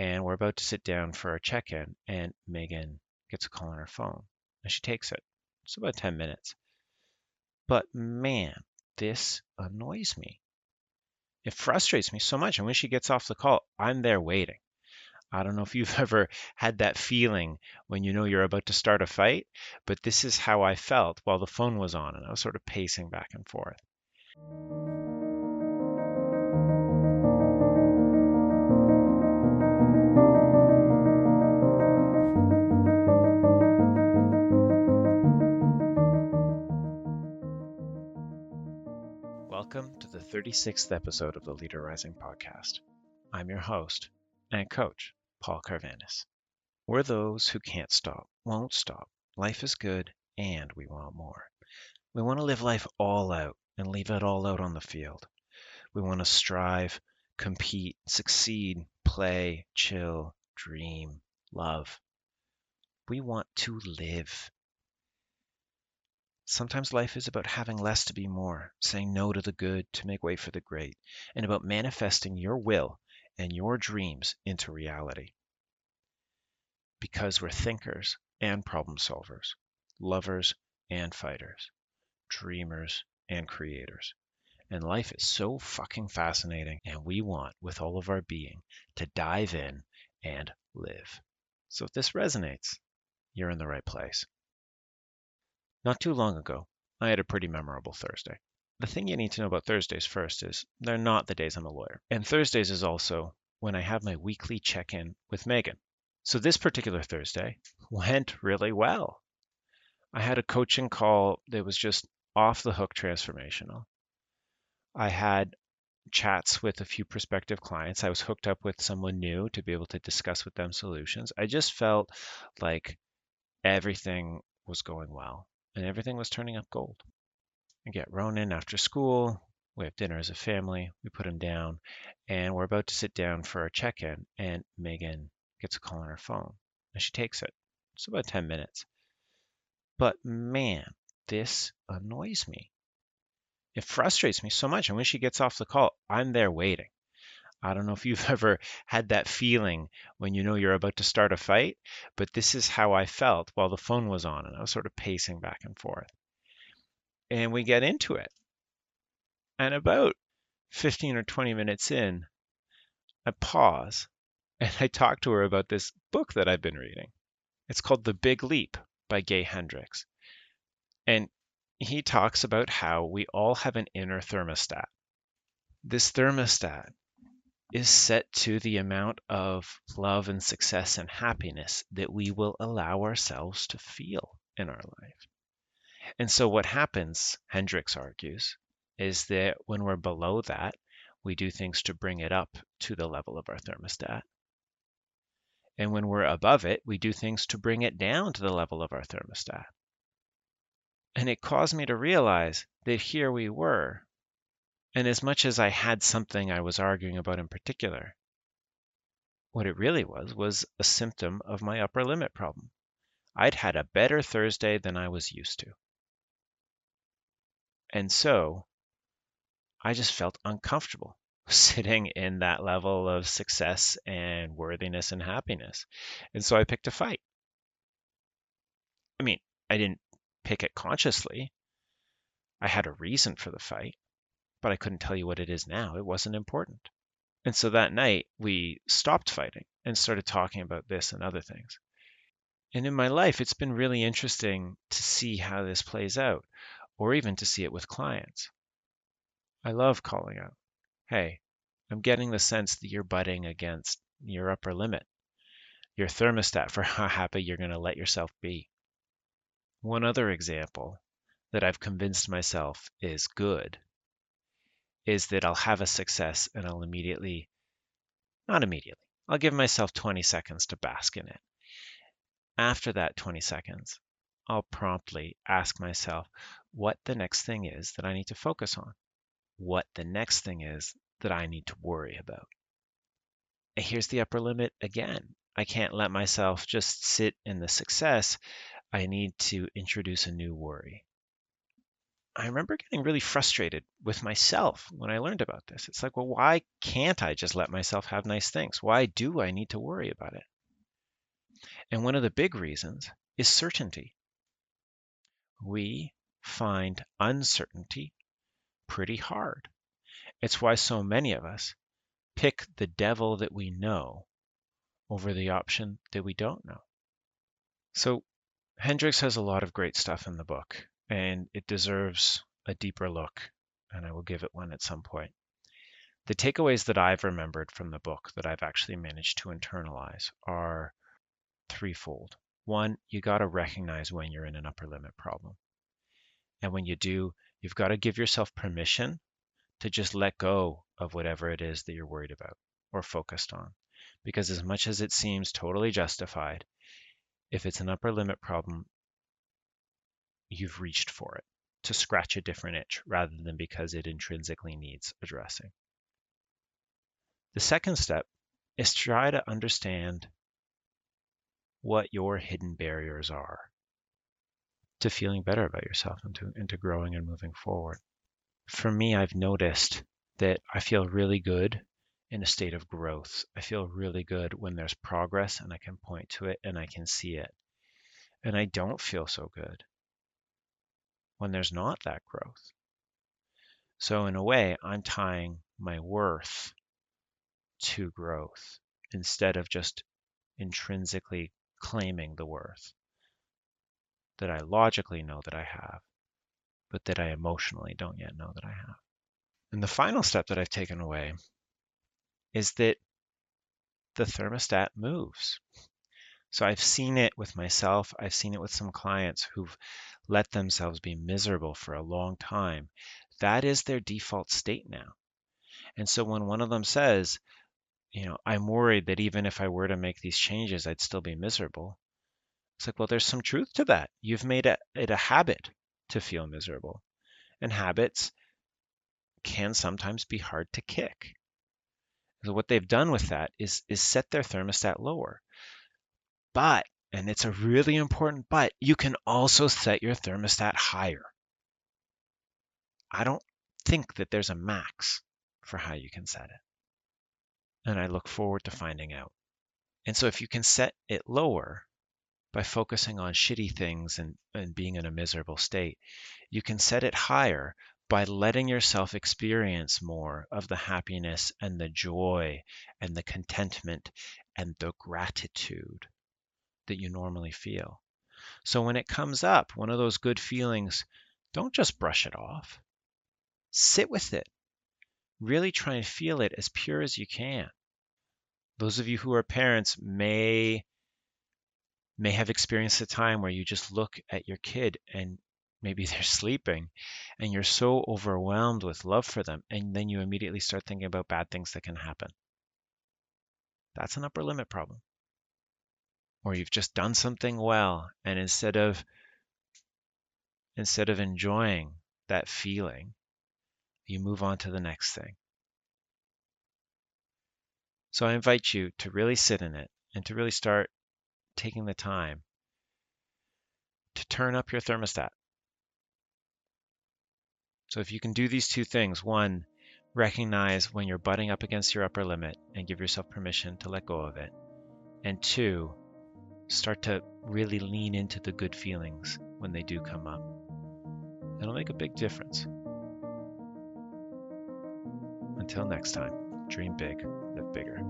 and we're about to sit down for a check-in and Megan gets a call on her phone and she takes it. It's about 10 minutes. But man, this annoys me. It frustrates me so much. And when she gets off the call, I'm there waiting. I don't know if you've ever had that feeling when you know you're about to start a fight, but this is how I felt while the phone was on and I was sort of pacing back and forth. Welcome to the 36th episode of the Leader Rising podcast. I'm your host and coach, Paul Carvanis. We're those who can't stop, won't stop. Life is good, and we want more. We want to live life all out and leave it all out on the field. We want to strive, compete, succeed, play, chill, dream, love. We want to live. Sometimes life is about having less to be more, saying no to the good to make way for the great, and about manifesting your will and your dreams into reality. Because we're thinkers and problem solvers, lovers and fighters, dreamers and creators. And life is so fucking fascinating, and we want, with all of our being, to dive in and live. So if this resonates, you're in the right place. Not too long ago, I had a pretty memorable Thursday. The thing you need to know about Thursdays first is they're not the days I'm a lawyer. And Thursdays is also when I have my weekly check in with Megan. So this particular Thursday went really well. I had a coaching call that was just off the hook transformational. I had chats with a few prospective clients. I was hooked up with someone new to be able to discuss with them solutions. I just felt like everything was going well and everything was turning up gold. I get Ronan after school. We have dinner as a family. We put him down, and we're about to sit down for our check in. And Megan gets a call on her phone, and she takes it. It's about 10 minutes. But man, this annoys me. It frustrates me so much. And when she gets off the call, I'm there waiting. I don't know if you've ever had that feeling when you know you're about to start a fight, but this is how I felt while the phone was on and I was sort of pacing back and forth and we get into it. And about 15 or 20 minutes in, I pause and I talk to her about this book that I've been reading. It's called The Big Leap by Gay Hendricks. And he talks about how we all have an inner thermostat. This thermostat is set to the amount of love and success and happiness that we will allow ourselves to feel in our life. And so what happens, Hendricks argues, is that when we're below that, we do things to bring it up to the level of our thermostat. And when we're above it, we do things to bring it down to the level of our thermostat. And it caused me to realize that here we were. And as much as I had something I was arguing about in particular, what it really was was a symptom of my upper limit problem. I'd had a better Thursday than I was used to. And so I just felt uncomfortable sitting in that level of success and worthiness and happiness. And so I picked a fight. I mean, I didn't pick it consciously. I had a reason for the fight, but I couldn't tell you what it is now. It wasn't important. And so that night, we stopped fighting and started talking about this and other things. And in my life, it's been really interesting to see how this plays out or even to see it with clients. I love calling out, hey, I'm getting the sense that you're butting against your upper limit, your thermostat for how happy you're going to let yourself be. One other example that I've convinced myself is good is that I'll have a success and I'll immediately, not immediately, I'll give myself 20 seconds to bask in it. After that 20 seconds, I'll promptly ask myself what the next thing is that I need to focus on, what the next thing is that I need to worry about. And here's the upper limit again. I can't let myself just sit in the success. I need to introduce a new worry. I remember getting really frustrated with myself when I learned about this. It's like, well, why can't I just let myself have nice things? Why do I need to worry about it? And one of the big reasons is certainty. We find uncertainty pretty hard. It's why so many of us pick the devil that we know over the option that we don't know. So Hendricks has a lot of great stuff in the book, and it deserves a deeper look, and I will give it one at some point. The takeaways that I've remembered from the book that I've actually managed to internalize are threefold. One, you got to recognize when you're in an upper limit problem. And when you do, you've got to give yourself permission to just let go of whatever it is that you're worried about or focused on. Because as much as it seems totally justified, if it's an upper limit problem, you've reached for it to scratch a different itch rather than because it intrinsically needs addressing. The second step is to try to understand what your hidden barriers are to feeling better about yourself and to, and to growing and moving forward. For me, I've noticed that I feel really good in a state of growth. I feel really good when there's progress and I can point to it and I can see it. And I don't feel so good when there's not that growth. So, in a way, I'm tying my worth to growth instead of just intrinsically claiming the worth that I logically know that I have, but that I emotionally don't yet know that I have. And the final step that I've taken away is that the thermostat moves. So I've seen it with myself, I've seen it with some clients who've let themselves be miserable for a long time. That is their default state now. And so when one of them says, you know, I'm worried that even if I were to make these changes, I'd still be miserable. It's like, well, there's some truth to that. You've made it a habit to feel miserable. And habits can sometimes be hard to kick. So what they've done with that is is set their thermostat lower. But, and it's a really important but, you can also set your thermostat higher. I don't think that there's a max for how you can set it. And I look forward to finding out. And so if you can set it lower by focusing on shitty things and, and being in a miserable state, you can set it higher by letting yourself experience more of the happiness and the joy and the contentment and the gratitude that you normally feel. So when it comes up, one of those good feelings, don't just brush it off. Sit with it. Really try and feel it as pure as you can. Those of you who are parents may may have experienced a time where you just look at your kid and maybe they're sleeping and you're so overwhelmed with love for them and then you immediately start thinking about bad things that can happen that's an upper limit problem or you've just done something well and instead of instead of enjoying that feeling you move on to the next thing so i invite you to really sit in it and to really start taking the time to turn up your thermostat so if you can do these two things, one, recognize when you're butting up against your upper limit and give yourself permission to let go of it. And two, start to really lean into the good feelings when they do come up. It'll make a big difference. Until next time, dream big, live bigger.